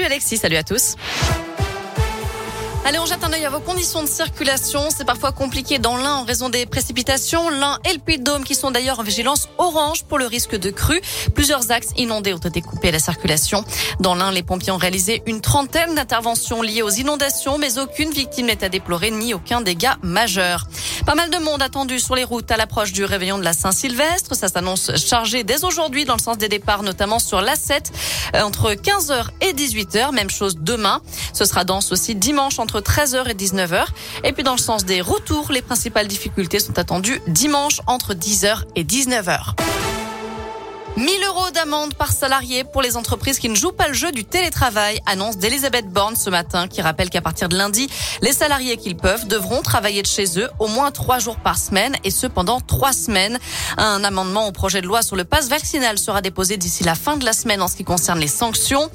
Salut Alexis, salut à tous. Allez, on jette un œil à vos conditions de circulation. C'est parfois compliqué dans l'un en raison des précipitations. L'un et le Puy-de-Dôme qui sont d'ailleurs en vigilance orange pour le risque de crue. Plusieurs axes inondés ont été coupés à la circulation. Dans l'un, les pompiers ont réalisé une trentaine d'interventions liées aux inondations, mais aucune victime n'est à déplorer ni aucun dégât majeur. Pas mal de monde attendu sur les routes à l'approche du réveillon de la Saint-Sylvestre. Ça s'annonce chargé dès aujourd'hui dans le sens des départs, notamment sur l'A7 euh, entre 15h et 18h. Même chose demain. Ce sera dense aussi dimanche entre 13h et 19h. Et puis dans le sens des retours, les principales difficultés sont attendues dimanche entre 10h et 19h. 1000 euros d'amende par salarié pour les entreprises qui ne jouent pas le jeu du télétravail, annonce d'Elisabeth Borne ce matin, qui rappelle qu'à partir de lundi, les salariés qu'ils peuvent devront travailler de chez eux au moins trois jours par semaine et ce pendant trois semaines. Un amendement au projet de loi sur le passe vaccinal sera déposé d'ici la fin de la semaine en ce qui concerne les sanctions.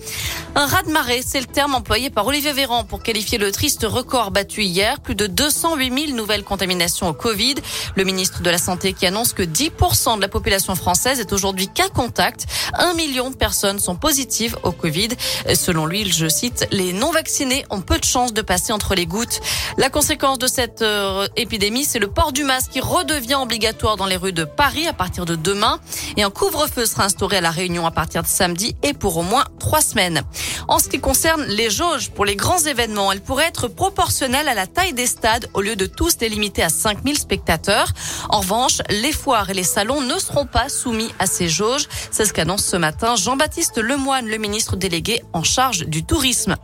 Un raz-de-marée, c'est le terme employé par Olivier Véran pour qualifier le triste record battu hier. Plus de 208 000 nouvelles contaminations au Covid. Le ministre de la Santé qui annonce que 10% de la population française est aujourd'hui contact. Un million de personnes sont positives au Covid. Selon lui, je cite, les non vaccinés ont peu de chances de passer entre les gouttes. La conséquence de cette euh, épidémie, c'est le port du masque qui redevient obligatoire dans les rues de Paris à partir de demain. Et un couvre-feu sera instauré à la Réunion à partir de samedi et pour au moins trois semaines. En ce qui concerne les jauges pour les grands événements, elles pourraient être proportionnelles à la taille des stades au lieu de tous les limiter à 5000 spectateurs. En revanche, les foires et les salons ne seront pas soumis à ces jauges. C'est ce qu'annonce ce matin Jean-Baptiste Lemoine, le ministre délégué en charge du tourisme.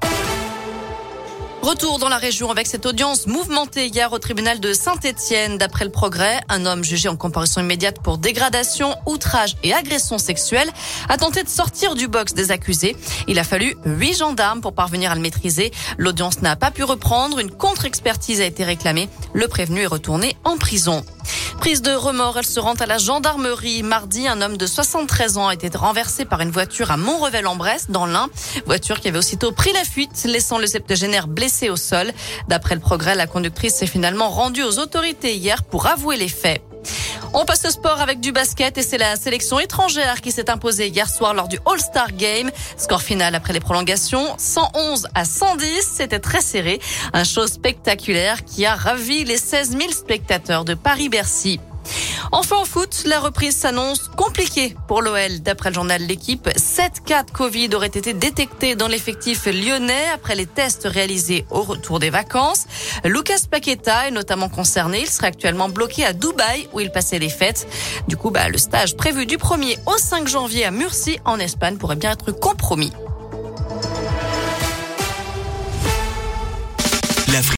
Retour dans la région avec cette audience mouvementée hier au tribunal de Saint-Étienne. D'après le progrès, un homme jugé en comparution immédiate pour dégradation, outrage et agression sexuelle a tenté de sortir du box des accusés. Il a fallu huit gendarmes pour parvenir à le maîtriser. L'audience n'a pas pu reprendre. Une contre-expertise a été réclamée. Le prévenu est retourné en prison. Prise de remords, elle se rend à la gendarmerie. Mardi, un homme de 73 ans a été renversé par une voiture à Montrevel-en-Bresse, dans l'Ain. Voiture qui avait aussitôt pris la fuite, laissant le septagénaire blessé au sol. D'après le progrès, la conductrice s'est finalement rendue aux autorités hier pour avouer les faits. On passe au sport avec du basket et c'est la sélection étrangère qui s'est imposée hier soir lors du All-Star Game. Score final après les prolongations, 111 à 110. C'était très serré. Un show spectaculaire qui a ravi les 16 000 spectateurs de Paris-Bercy. Enfin en foot, la reprise s'annonce compliquée pour l'OL. D'après le journal L'équipe, 7 cas de Covid auraient été détectés dans l'effectif lyonnais après les tests réalisés au retour des vacances. Lucas Paqueta est notamment concerné. Il serait actuellement bloqué à Dubaï où il passait les fêtes. Du coup, bah, le stage prévu du 1er au 5 janvier à Murcie en Espagne pourrait bien être compromis.